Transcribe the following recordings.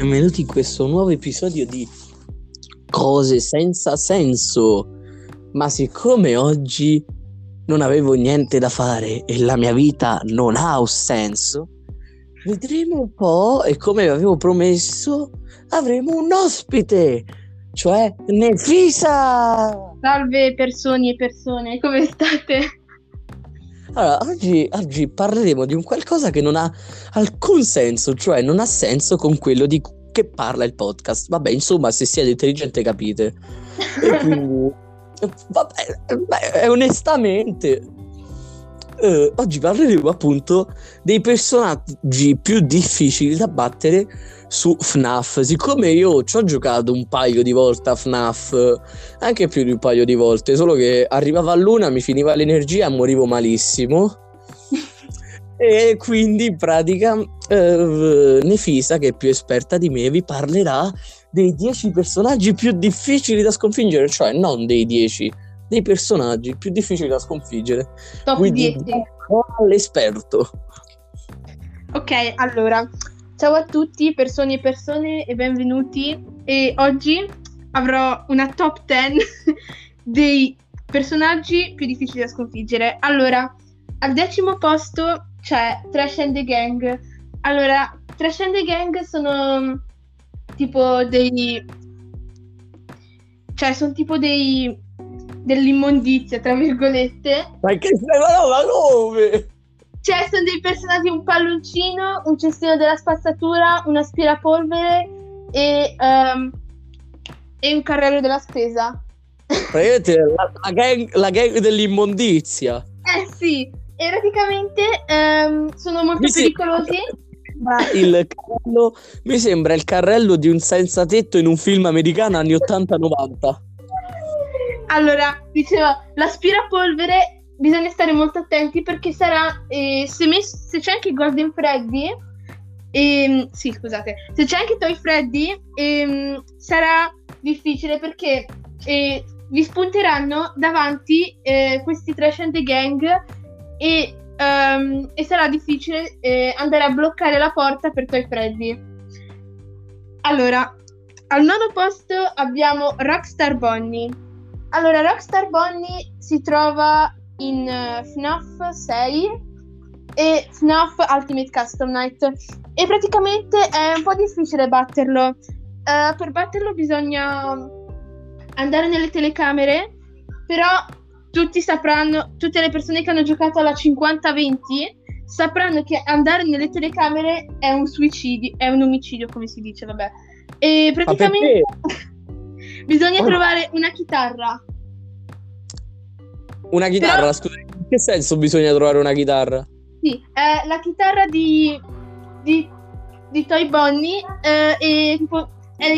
benvenuti in questo nuovo episodio di Cose senza senso. Ma siccome oggi non avevo niente da fare e la mia vita non ha un senso, vedremo un po' e come avevo promesso avremo un ospite, cioè Nefisa! Salve persone e persone, come state? Allora, oggi, oggi, parleremo di un qualcosa che non ha alcun senso, cioè non ha senso con quello di che parla il podcast. Vabbè, insomma, se siete intelligenti capite. E quindi, vabbè, beh, onestamente, eh, oggi parleremo appunto dei personaggi più difficili da battere su FNAF. Siccome io ci ho giocato un paio di volte a FNAF, anche più di un paio di volte, solo che arrivava a luna, mi finiva l'energia e morivo malissimo. e quindi in pratica eh, Nefisa, che è più esperta di me, vi parlerà dei 10 personaggi più difficili da sconfiggere, cioè non dei 10, dei personaggi più difficili da sconfiggere. Top quindi 10. All'esperto. Ok, allora, Ciao a tutti, persone e persone, e benvenuti. E oggi avrò una top 10 dei personaggi più difficili da sconfiggere. Allora, al decimo posto c'è Trash and the Gang. Allora, Trash and the Gang sono tipo dei... Cioè, sono tipo dei... dell'immondizia, tra virgolette. Ma che stai... Ma come? Cioè, sono dei personaggi, un palloncino, un cestino della spazzatura, un aspirapolvere e, um, e un carrello della spesa. Praticamente la, la, gang, la gang dell'immondizia. Eh sì, e praticamente um, sono molto mi pericolosi. Il carrello, mi sembra il carrello di un senza tetto in un film americano anni 80-90. Allora, dicevo, l'aspirapolvere bisogna stare molto attenti perché sarà eh, se, mes- se, c'è anche Golden Freddy ehm, sì scusate se c'è anche Toy Freddy ehm, sarà difficile perché eh, vi spunteranno davanti eh, questi trash and the gang e, um, e sarà difficile eh, andare a bloccare la porta per Toy Freddy. Allora al nono posto abbiamo Rockstar Bonnie allora Rockstar Bonnie si trova in uh, FNAF 6 e FNAF Ultimate Custom Night e praticamente è un po' difficile batterlo. Uh, per batterlo bisogna andare nelle telecamere, però tutti sapranno, tutte le persone che hanno giocato alla 50-20 sapranno che andare nelle telecamere è un suicidio, è un omicidio come si dice, vabbè. E praticamente bisogna oh. trovare una chitarra una chitarra, Però... scusa, in che senso bisogna trovare una chitarra? Sì, è la chitarra di, di, di Toy Bonnie eh, tipo, è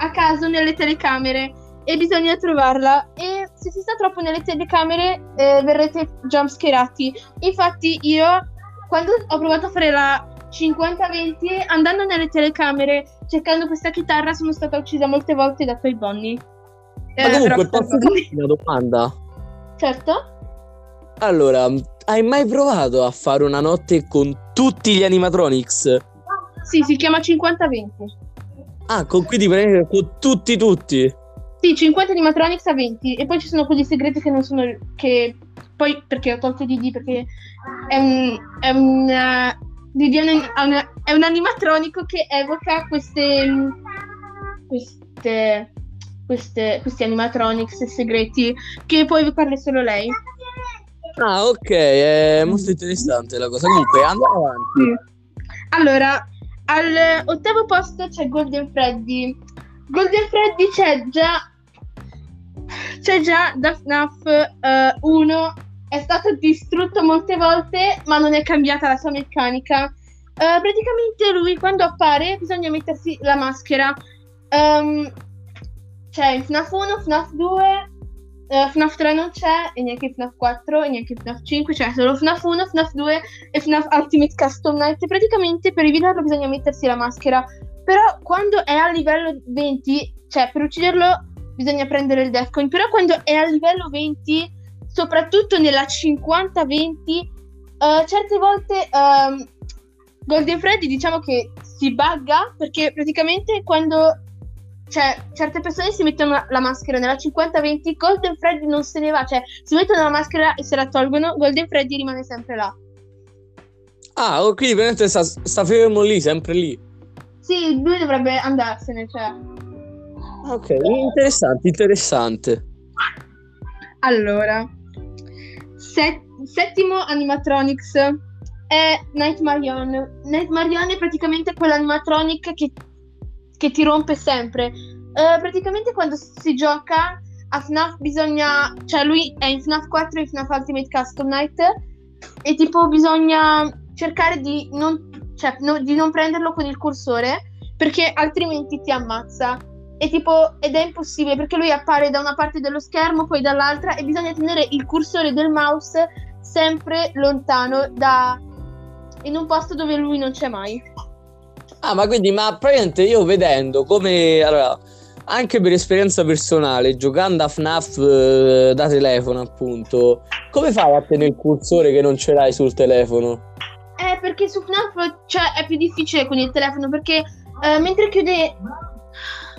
a caso nelle telecamere e bisogna trovarla e se si sta troppo nelle telecamere eh, verrete jumpscarati. Infatti io quando ho provato a fare la 50-20 andando nelle telecamere cercando questa chitarra sono stata uccisa molte volte da Toy Bonnie. Ma eh, comunque posso farti una domanda? Certo. Allora, hai mai provato a fare una notte con tutti gli animatronics? Sì, si chiama 50-20. Ah, con, quindi con tutti tutti? Sì, 50 animatronics a 20 e poi ci sono quelli segreti che non sono che poi perché ho tolto DD perché è un è un uh, DD è un, animatronico che evoca queste queste queste, questi animatronics segreti che poi vi parla solo lei. Ah, ok, è molto interessante la cosa. Comunque, andiamo avanti. Allora, al ottavo posto c'è Golden Freddy. Golden Freddy c'è già c'è già da FNAF uh, 1 è stato distrutto molte volte ma non è cambiata la sua meccanica uh, praticamente lui quando appare bisogna mettersi la maschera um, c'è in FNAF 1, FNAF 2, uh, eh, FNAF 3 non c'è, e neanche FNAF 4, e neanche FNAF 5, c'è solo FNAF 1, FNAF 2 e FNAF Ultimate Custom Night. Praticamente per evitarlo bisogna mettersi la maschera. Però quando è a livello 20, cioè per ucciderlo bisogna prendere il Death Coin, però quando è a livello 20, soprattutto nella 50-20, uh, eh, certe volte um, Golden Freddy diciamo che si bugga perché praticamente quando cioè, certe persone si mettono la, maschera nella 50-20, Golden Freddy non se ne va, cioè si mettono la maschera e se la tolgono, Golden Freddy rimane sempre là. Ah, quindi veramente sta, sta fermo lì, sempre lì. Sì, lui dovrebbe andarsene, cioè. Ok, interessante, interessante. Allora, set- settimo animatronics è Night Marion. Night Marion è praticamente quell'animatronic che, che ti rompe sempre. Uh, praticamente quando si gioca a FNAF bisogna... Cioè lui è in FNAF 4 e FNAF Ultimate Custom Night e tipo bisogna cercare di non, cioè, no, di non prenderlo con il cursore perché altrimenti ti ammazza. E tipo, ed è impossibile perché lui appare da una parte dello schermo, poi dall'altra, e bisogna tenere il cursore del mouse sempre lontano da in un posto dove lui non c'è mai. Ah, ma quindi, ma praticamente io vedendo come allora, anche per esperienza personale, giocando a FNAF eh, da telefono, appunto, come fai a tenere il cursore che non ce l'hai sul telefono? Eh, perché su FNAF cioè, è più difficile con il telefono perché eh, mentre chiude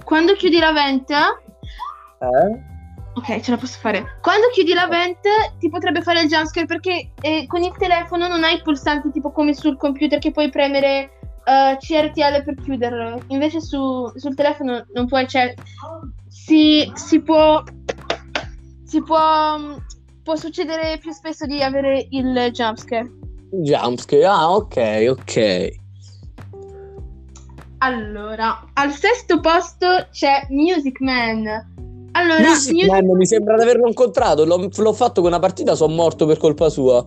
quando chiudi la vent... Eh? Ok, ce la posso fare. Quando chiudi la vent ti potrebbe fare il jumpscare perché eh, con il telefono non hai i pulsanti tipo come sul computer che puoi premere uh, eh, CRTL per chiuderlo. Invece su, sul telefono non puoi, cioè si, si può... Si può... Può succedere più spesso di avere il jumpscare. Jumpscare, ah ok, ok. Allora, al sesto posto c'è Music Man. Allora, Music, Music... Man mi sembra di averlo incontrato. L'ho, l'ho fatto con una partita, sono morto per colpa sua.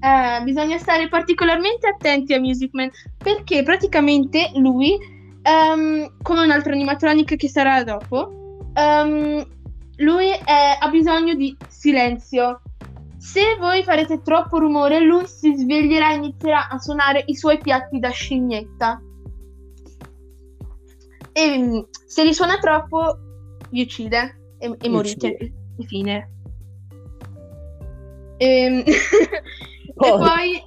Eh, bisogna stare particolarmente attenti a Music Man perché praticamente lui, um, come un altro animatronic che sarà dopo, um, lui è, ha bisogno di silenzio. Se voi farete troppo rumore, lui si sveglierà e inizierà a suonare i suoi piatti da scimmietta e mm, se risuona troppo vi uccide e, e morite. e fine. Ehm, e, oh. e poi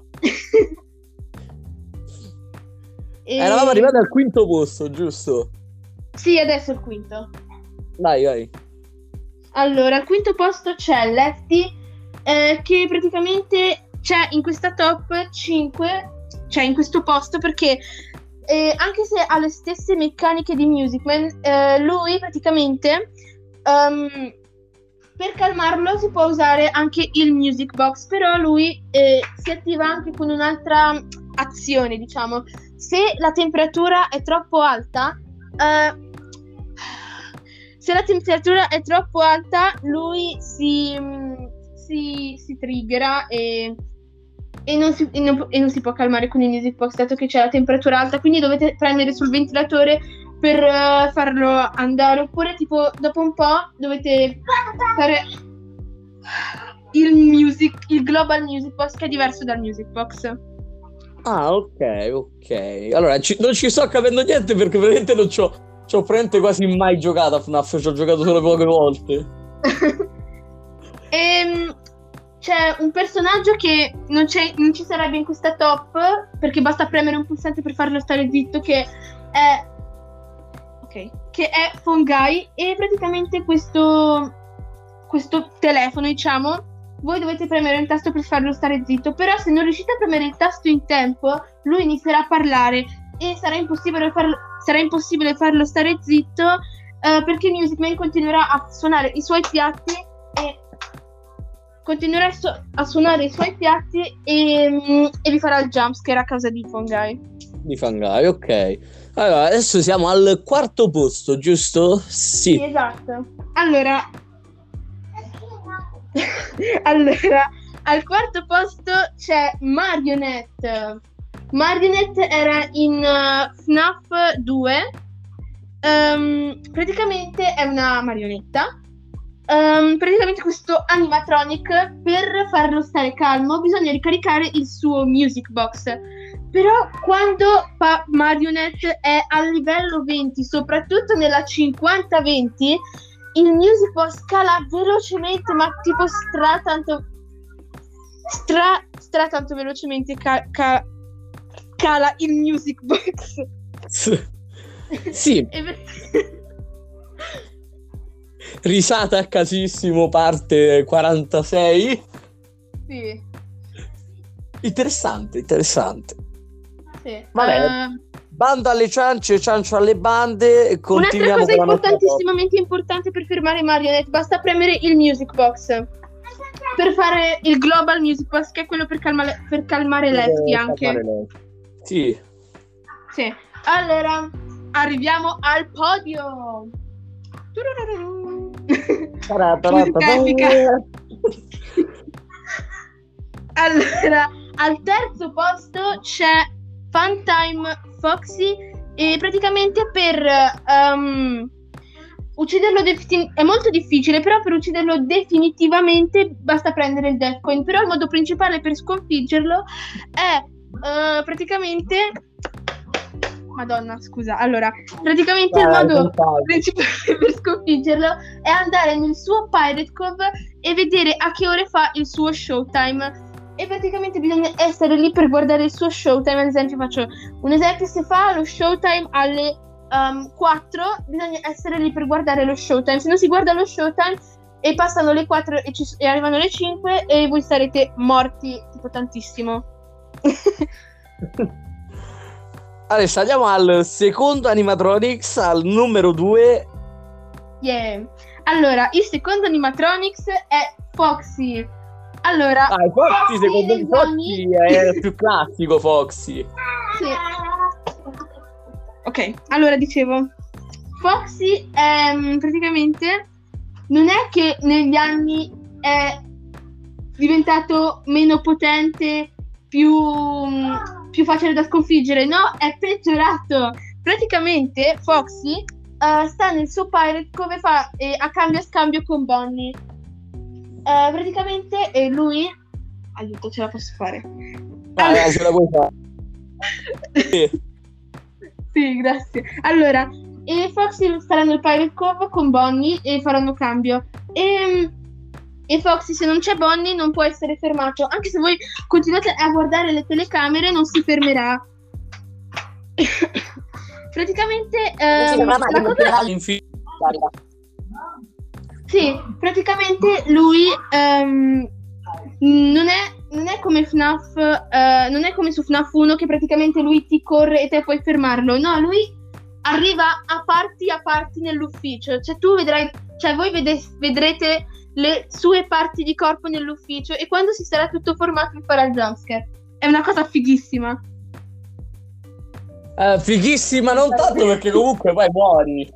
e... eravamo arrivati al quinto posto giusto? sì adesso il quinto. Vai vai. Allora al quinto posto c'è Lefty eh, che praticamente c'è in questa top 5 cioè in questo posto perché eh, anche se ha le stesse meccaniche di Music Man, eh, lui praticamente um, per calmarlo si può usare anche il Music Box, però lui eh, si attiva anche con un'altra azione, diciamo. Se la temperatura è troppo alta, uh, se la temperatura è troppo alta, lui si, si, si triggera e e non, si, e, non, e non, si, può calmare con il music box dato che c'è la temperatura alta, quindi dovete premere sul ventilatore per uh, farlo andare, oppure tipo dopo un po' dovete fare il music, il global music box che è diverso dal music box. Ah, ok, ok. Allora, ci, non ci sto capendo niente perché veramente non ci ho, ci ho quasi mai giocato a FNAF, ci ho giocato solo poche volte. ehm c'è un personaggio che non, non, ci sarebbe in questa top perché basta premere un pulsante per farlo stare zitto che è ok che è Fongai e praticamente questo questo telefono diciamo voi dovete premere un tasto per farlo stare zitto però se non riuscite a premere il tasto in tempo lui inizierà a parlare e sarà impossibile farlo, sarà impossibile farlo stare zitto uh, perché Music Man continuerà a suonare i suoi piatti continuerà a, su- a suonare i suoi piatti e, mm, e, vi farà il jumpscare a causa di Fungai. Di Fungai, ok. Allora, adesso siamo al quarto posto, giusto? Sì. sì esatto. Allora... allora, al quarto posto c'è Marionette. Marionette era in uh, FNAF 2. Um, praticamente è una marionetta Um, praticamente questo animatronic per farlo stare calmo bisogna ricaricare il suo music box. Però quando pa- Marionette è a livello 20 soprattutto nella 50-20 il music box cala velocemente ma tipo stra tanto stra, stra tanto velocemente ca- ca- cala il music box. Sì. Risata a casissimo, parte 46. Sì. Interessante, interessante. Sì. Vabbè. Uh, Banda alle ciance, ciancio alle bande. un'altra Continuiamo cosa con la nostra importantissimamente importante per fermare Marionette, basta premere il Music Box. Per fare il Global Music Box, che è quello per, calmare- per calmare Lefty anche. calmare. Sì. Sì. Allora, arriviamo al podio. Turururu. Allora, al terzo posto c'è Funtime Foxy e praticamente per ehm, ucciderlo defini- è molto difficile, però per ucciderlo definitivamente basta prendere il Death Coin, però il modo principale per sconfiggerlo è eh, praticamente Madonna, scusa. Allora, praticamente il Vai, modo principale per sconfiggerlo è andare nel suo Pirate Cove e vedere a che ore fa il suo showtime. E praticamente bisogna essere lì per guardare il suo showtime. Ad esempio, faccio un esempio: se fa lo showtime alle um, 4, bisogna essere lì per guardare lo showtime. Se non si guarda lo showtime e passano le 4 e, ci- e arrivano le 5, e voi sarete morti tipo tantissimo. Adesso andiamo al secondo animatronics, al numero 2. Yeah. Allora, il secondo animatronics è Foxy. Allora, Ah, Foxy, secondo me Foxy è il più classico Foxy. Sì. Ok, allora dicevo, Foxy è mm, praticamente non è che negli anni è diventato meno potente, più, mm, più facile da sconfiggere, no, è peggiorato. Praticamente Foxy eh, sta nel suo pirate come fa eh, a cambio e scambio con Bonnie. Eh, praticamente eh, lui... Aiuto, ce la posso fare. Vai, vai, ce la puoi fare. Sì. Sì, grazie. Allora, e Foxy starà nel Pirate Cove con Bonnie e faranno cambio. E, e Foxy, se non c'è Bonnie, non può essere fermato. Anche se voi continuate a guardare le telecamere, non si fermerà. Praticamente, ehm, la cosa- sì, praticamente lui ehm, non, è, non è come FNAF, eh, non è come su FNAF 1 che praticamente lui ti corre e te puoi fermarlo. No, lui arriva a parti a parti nell'ufficio. Cioè tu vedrai, cioè voi vede- vedrete le sue parti di corpo nell'ufficio e quando si sarà tutto formato vi farà il jumpscare. È una cosa fighissima. Eh, fighissima, non tanto perché comunque poi muori.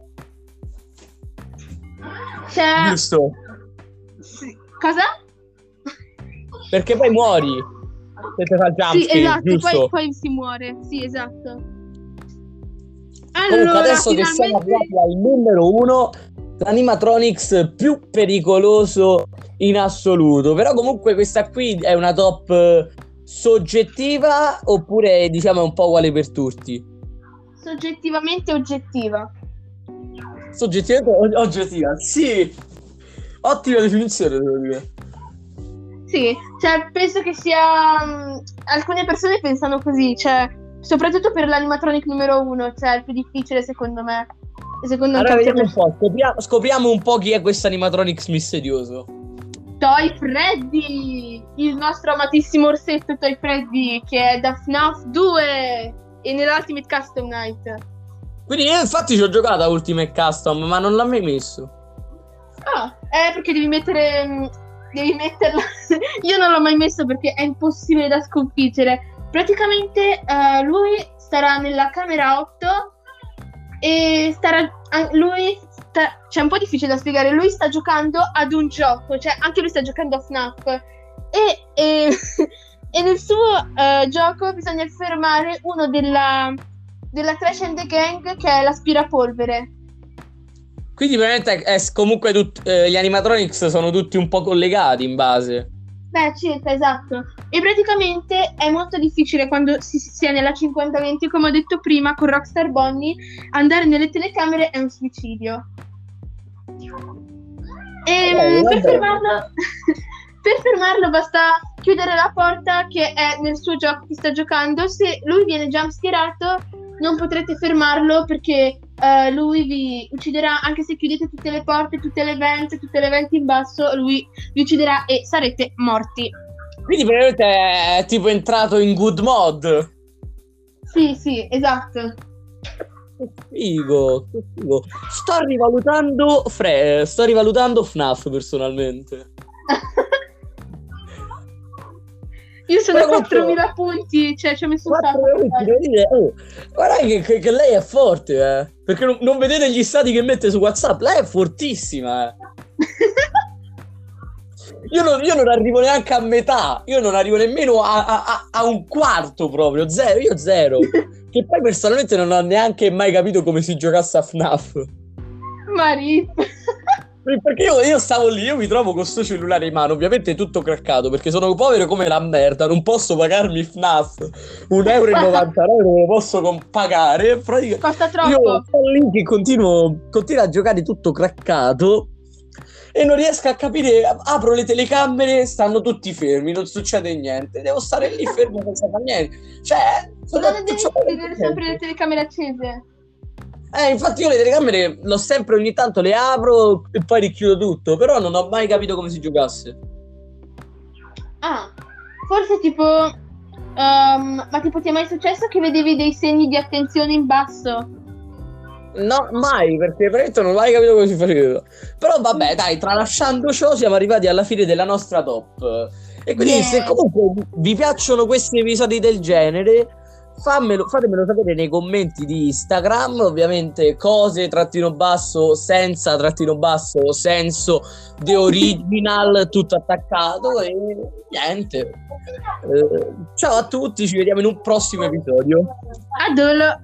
Cioè, Giusto? sì. cosa? Perché poi muori. Se ti fa il Sì, jumpscare, esatto, giusto? poi, poi si muore. Sì, esatto. Comunque Allora, adesso che siamo finalmente... arrivati al numero uno, l'animatronics più pericoloso in assoluto. Però comunque questa qui è una top eh, soggettiva oppure diciamo è un po' uguale per tutti? Soggettivamente oggettiva. Soggettivamente o oggettiva? Sì. Ottima definizione, devo dire. Sì, cioè penso che sia. mm, alcune persone pensano così, cioè, soprattutto per l'animatronic numero uno, cioè il più difficile secondo me. Secondo Allora tante vediamo un po', scopriamo, scopriamo un po' chi è questo animatronics misterioso. Toy Freddy, il nostro amatissimo orsetto Toy Freddy, che è da FNAF 2 e nell'Ultimate Custom Night. Quindi io infatti ci ho giocato a Ultimate Custom, ma non l'ha mai messo. Ah, eh, perché devi mettere. mm, Devi metterla. Io non l'ho mai messo perché è impossibile da sconfiggere. Praticamente eh, lui starà nella camera 8 e starà. Lui. Sta, cioè, è un po' difficile da spiegare. Lui sta giocando ad un gioco, cioè anche lui sta giocando a FNAF. E, e, e nel suo eh, gioco bisogna fermare uno della. Della Trash and the Gang che è l'aspirapolvere. Quindi veramente è comunque tut- eh, gli animatronics sono tutti un po' collegati in base. Beh, circa, esatto. E praticamente è molto difficile quando si, si è nella 50-20, come ho detto prima, con Rockstar Bonnie, andare nelle telecamere è un suicidio. E Eh, per, fermarlo, per fermarlo basta chiudere la porta che è nel suo gioco che sta giocando. Se lui viene jumpscarato, non potrete fermarlo perché eh, lui vi ucciderà anche se chiudete tutte le porte, tutte le venti, tutte le venti in basso, lui vi ucciderà e sarete morti. Quindi praticamente è tipo entrato in good mod. Sì, sì, esatto. Che figo, che figo. Sto rivalutando, Fre- sto rivalutando FNAF personalmente. Io sono a Però 4.000 punti, cioè ci ho messo un sacco. oh, guardate che, che- che lei è forte, eh. Perché non, non vedete gli stati che mette su WhatsApp? Lei è fortissima, eh. Io non, io non arrivo neanche a metà, io non arrivo nemmeno a, a- a- un quarto proprio, zero, io zero. Che poi personalmente non ho neanche mai capito come si giocasse a FNAF. Marip. Perché io, io stavo lì, io mi trovo con sto cellulare in mano, ovviamente tutto craccato, perché sono povero come la merda, non posso pagarmi FNAF, 1,99 euro non lo posso pagare, Costa io troppo. sto lì che continuo, continuo a giocare tutto craccato e non riesco a capire, apro le telecamere, stanno tutti fermi, non succede niente, devo stare lì fermo senza fare niente, cioè... Non devi tenere sempre le telecamere accese. eh, infatti io le telecamere l'ho sempre ogni tanto le apro e poi richiudo tutto, però non ho mai capito come si giocasse. Ah, forse tipo... ehm, ma tipo ti è mai successo che vedevi dei segni di attenzione in basso? No, mai, perché veramente non ho mai capito come si faceva. Però vabbè, dai, tralasciando ciò siamo arrivati alla fine della nostra top. E quindi Yeah. se comunque vi piacciono questi episodi del genere, fammelo, fatemelo sapere nei commenti di Instagram, ovviamente cose trattino basso, senza trattino basso, senso, the original, tutto attaccato e niente. Eh, ciao a tutti, ci vediamo in un prossimo episodio. Adolo.